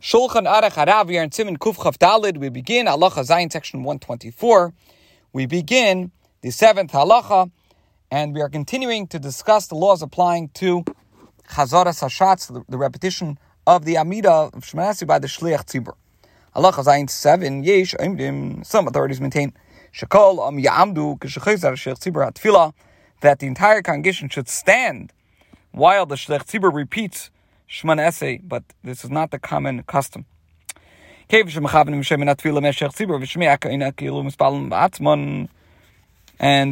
Shulchan Aruch Harav, we are in Siman Kuf Chav Dalid. We begin Halacha Zayin, section 124. We begin the seventh halacha, and we are continuing to discuss the laws applying to Chazaras Hashatz, the, repetition of the Amida of Shemanasi by the Shliach Tzibur. Halacha Zayin 7, Yesh, Imdim, some authorities maintain, Am Shliach Tzibur that the entire congregation should stand while the Shliach Tzibur repeats Shmoneh Esrei, but this is not the common custom. And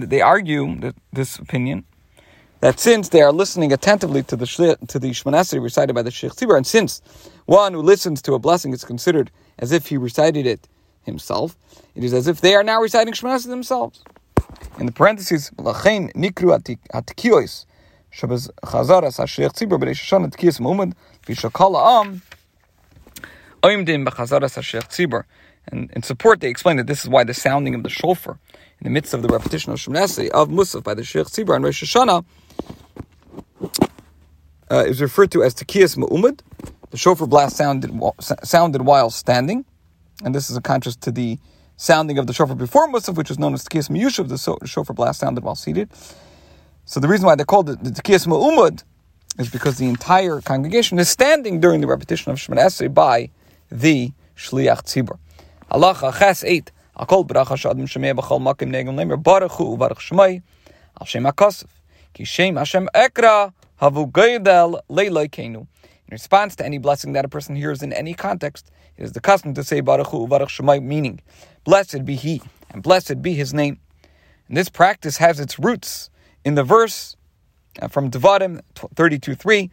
they argue that this opinion that since they are listening attentively to the to the Shmoneh recited by the Shliach Tzibur, and since one who listens to a blessing is considered as if he recited it himself, it is as if they are now reciting Shmoneh themselves. In the parentheses, Shabbos Chazaras Hashliach Tzibur B'Reish Hashanah Tkiyas Am B'Chazaras Hashliach Tzibur and in support, they explain that this is why the sounding of the shofar in the midst of the repetition of Shemnasi of Musaf by the Shliach Tzibur and Rosh Hashanah uh, is referred to as Tekiyas Ma'umad. The shofar blast sounded, sounded while standing, and this is a contrast to the sounding of the shofar before Musaf, which is known as Tekiyas Miyushav, the shofar blast sounded while seated. So the reason why they called it the Tekiyas Ma'umud is because the entire congregation is standing during the repetition of Shemon Esrei by the Shliach Tzibur. Halacha Ches 8. Akol shemei b'chol makim negel nemer baruch hu baruch shemai al shem hakosef ki shem Hashem ekra havu geidel leiloi. In response to any blessing that a person hears in any context, it is the custom to say baruch hu baruch shemai, meaning blessed be he and blessed be his name. And this practice has its roots in the verse uh, from Devarim 32.3,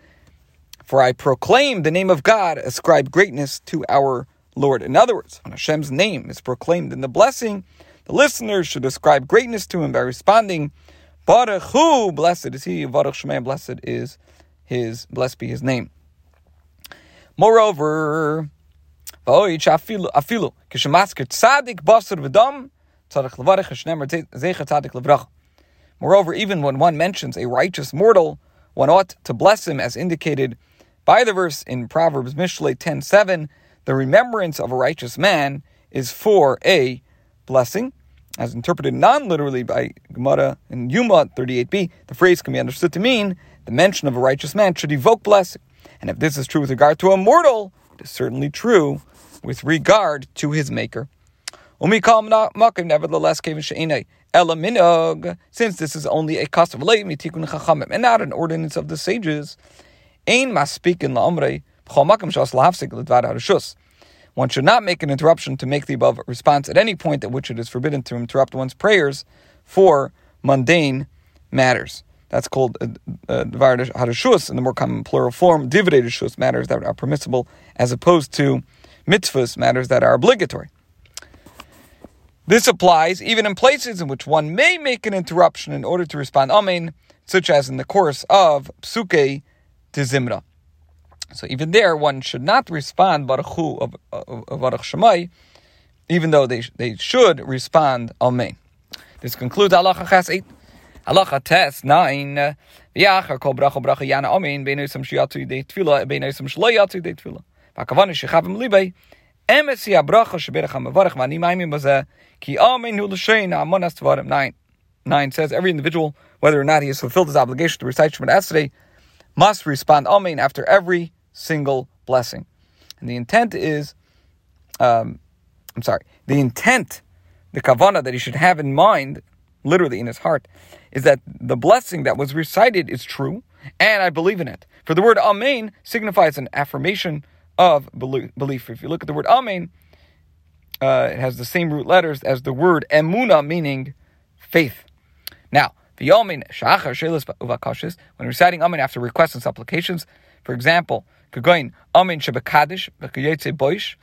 For I proclaim the name of God, ascribe greatness to our Lord. In other words, when Hashem's name is proclaimed in the blessing, the listeners should ascribe greatness to him by responding, Baruch Hu, blessed is he, Baruch Shemay, blessed is his, blessed be his name. Moreover, afilu, tzadik basar v'dam, zecha tzadik. Moreover, even when one mentions a righteous mortal, one ought to bless him as indicated by the verse in Proverbs Mishle 10.7, the remembrance of a righteous man is for a blessing. As interpreted non-literally by Gemara in Yoma 38b, the phrase can be understood to mean the mention of a righteous man should evoke blessing. And if this is true with regard to a mortal, it is certainly true with regard to his maker. Nevertheless, Elaminog, since this is only a custom mitikun chachamim and not an ordinance of the sages, Ein maspikin la'omrei one should not make an interruption to make the above response at any point at which it is forbidden to interrupt one's prayers for mundane matters. That's called uh, uh, harashus in the more common plural form, divided matters that are permissible, as opposed to mitzvahs, matters that are obligatory. This applies even in places in which one may make an interruption in order to respond Amen, such as in the course of Psukei de Zimra. So even there, one should not respond Baruch Hu of, of, Baruch Shemai, even though they, they should respond Amen. This concludes Halacha Chas 8. Halacha Tes 9. V'yachar kol bracha bracha yana Amen, beinosam shiyatu yidei tefillah, beinosam shlo yatu yidei tefillah. V'akavani shechavim libei, emes yabracha sheberach ha'mavarach v'ani maimim bazeh, Ki Nine. Nine says every individual, whether or not he has fulfilled his obligation to recite Shemoneh Esrei, must respond Amen after every single blessing. And the intent is, um, I'm sorry, the intent, the kavana that he should have in mind, literally in his heart, is that the blessing that was recited is true, and I believe in it. For the word Amen signifies an affirmation of belief. If you look at the word Amen, uh, it has the same root letters as the word emuna, meaning faith. Now, the yomin shachar uvakashis, when reciting amen after requests and supplications, for example, kagoin amen shebekadish boish,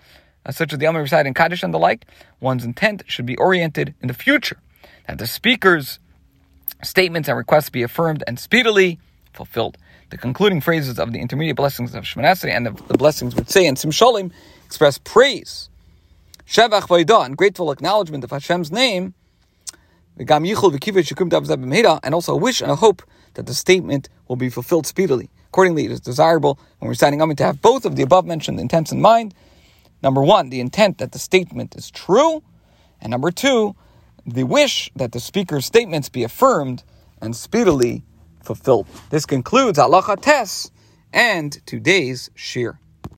uh, such as the amen reciting in kaddish and the like, one's intent should be oriented in the future, that the speaker's statements and requests be affirmed and speedily fulfilled. The concluding phrases of the intermediate blessings of Shemoneh and the, the blessings would say in Simshalim express praise Shevach Vaidah, grateful acknowledgement of Hashem's name, and also a wish and a hope that the statement will be fulfilled speedily. Accordingly, it is desirable when reciting Amen to have both of the above mentioned intents in mind. Number one, the intent that the statement is true, and number two, the wish that the speaker's statements be affirmed and speedily fulfilled. This concludes Halacha Tes and today's shiur.